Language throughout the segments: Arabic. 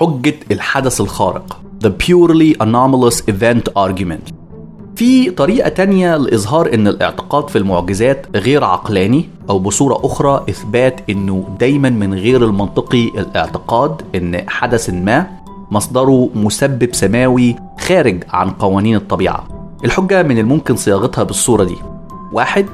حجة الحدث الخارق. The purely anomalous event argument. في طريقة تانية لإظهار إن الاعتقاد في المعجزات غير عقلاني أو بصورة أخرى إثبات إنه دايما من غير المنطقي الاعتقاد إن حدث ما مصدره مسبب سماوي خارج عن قوانين الطبيعة. الحجة من الممكن صياغتها بالصورة دي. واحد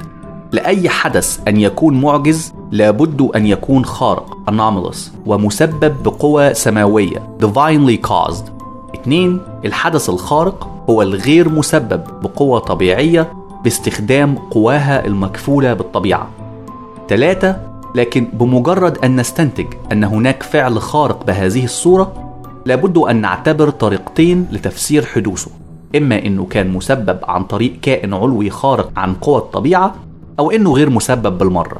لأي حدث أن يكون معجز لابد أن يكون خارق anomalous ومسبب بقوى سماوية divinely caused. اثنين الحدث الخارق هو الغير مسبب بقوة طبيعية باستخدام قواها المكفولة بالطبيعة. ثلاثة لكن بمجرد أن نستنتج أن هناك فعل خارق بهذه الصورة لابد أن نعتبر طريقتين لتفسير حدوثه. إما أنه كان مسبب عن طريق كائن علوي خارق عن قوى الطبيعة أو أنه غير مسبب بالمرة.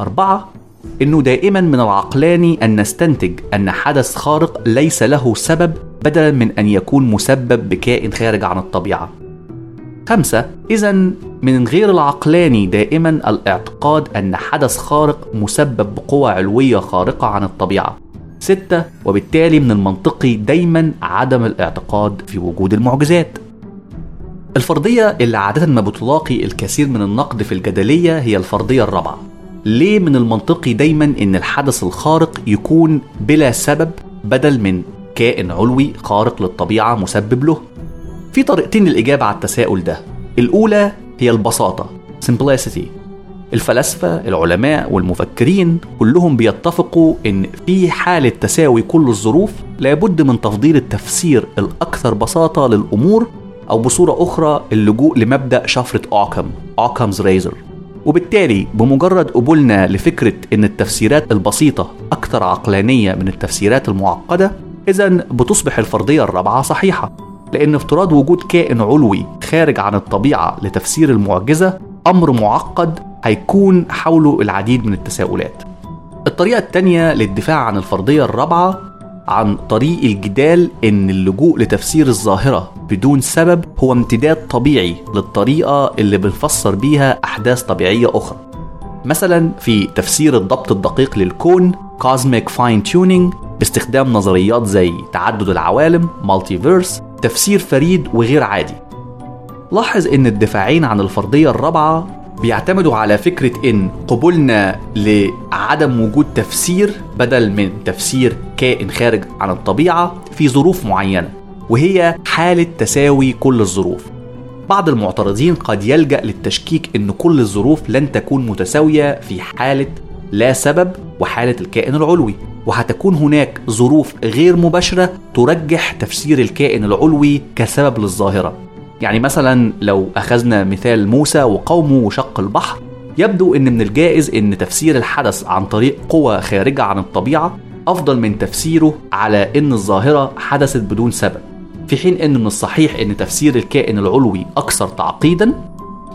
أربعة أنه دائما من العقلاني أن نستنتج أن حدث خارق ليس له سبب بدلا من أن يكون مسبب بكائن خارج عن الطبيعة. خمسة إذا من غير العقلاني دائما الاعتقاد أن حدث خارق مسبب بقوة علوية خارقة عن الطبيعة. ستة وبالتالي من المنطقي دايما عدم الاعتقاد في وجود المعجزات. الفرضية اللي عادة ما بتلاقي الكثير من النقد في الجدلية هي الفرضية الرابعة. ليه من المنطقي دايما إن الحدث الخارق يكون بلا سبب بدل من كائن علوي خارق للطبيعة مسبب له؟ في طريقتين للإجابة على التساؤل ده. الأولى هي البساطة simplicity. الفلاسفة العلماء والمفكرين كلهم بيتفقوا إن في حالة تساوي كل الظروف لابد من تفضيل التفسير الأكثر بساطة للأمور أو بصورة أخرى اللجوء لمبدأ شفرة أوكم أوكمز ريزر. وبالتالي بمجرد قبولنا لفكرة إن التفسيرات البسيطة أكثر عقلانية من التفسيرات المعقدة إذا بتصبح الفرضية الرابعة صحيحة لأن افتراض وجود كائن علوي خارج عن الطبيعة لتفسير المعجزة أمر معقد هيكون حوله العديد من التساؤلات. الطريقة الثانية للدفاع عن الفرضية الرابعة عن طريق الجدال إن اللجوء لتفسير الظاهرة بدون سبب هو امتداد طبيعي للطريقة اللي بنفسر بيها أحداث طبيعية أخرى. مثلا في تفسير الضبط الدقيق للكون Cosmic Fine Tuning باستخدام نظريات زي تعدد العوالم مالتيفيرس تفسير فريد وغير عادي. لاحظ إن الدفاعين عن الفرضية الرابعة بيعتمدوا على فكرة إن قبولنا لعدم وجود تفسير بدل من تفسير كائن خارج عن الطبيعة في ظروف معينة. وهي حالة تساوي كل الظروف. بعض المعترضين قد يلجأ للتشكيك إن كل الظروف لن تكون متساوية في حالة لا سبب وحالة الكائن العلوي وهتكون هناك ظروف غير مباشرة ترجح تفسير الكائن العلوي كسبب للظاهرة. يعني مثلا لو أخذنا مثال موسى وقومه وشق البحر يبدو أن من الجائز أن تفسير الحدث عن طريق قوى خارجة عن الطبيعة أفضل من تفسيره على أن الظاهرة حدثت بدون سبب. في حين أن من الصحيح أن تفسير الكائن العلوي أكثر تعقيدا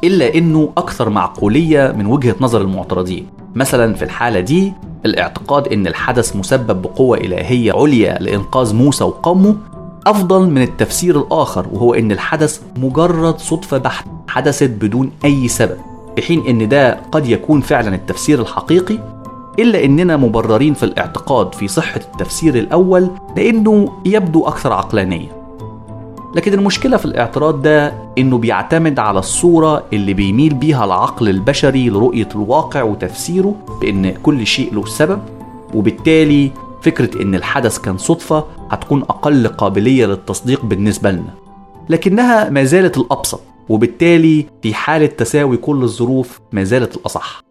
إلا أنه أكثر معقولية من وجهة نظر المعترضين. مثلا في الحالة دي الاعتقاد أن الحدث مسبب بقوة إلهية عليا لإنقاذ موسى وقومه أفضل من التفسير الآخر وهو أن الحدث مجرد صدفة بحت حدثت بدون أي سبب. في حين أن ده قد يكون فعلا التفسير الحقيقي إلا أننا مبررين في الاعتقاد في صحة التفسير الأول لأنه يبدو أكثر عقلانية. لكن المشكلة في الاعتراض ده إنه بيعتمد على الصورة اللي بيميل بيها العقل البشري لرؤية الواقع وتفسيره بإن كل شيء له سبب وبالتالي فكرة إن الحدث كان صدفة هتكون أقل قابلية للتصديق بالنسبة لنا. لكنها ما زالت الأبسط وبالتالي في حالة تساوي كل الظروف ما زالت الأصح.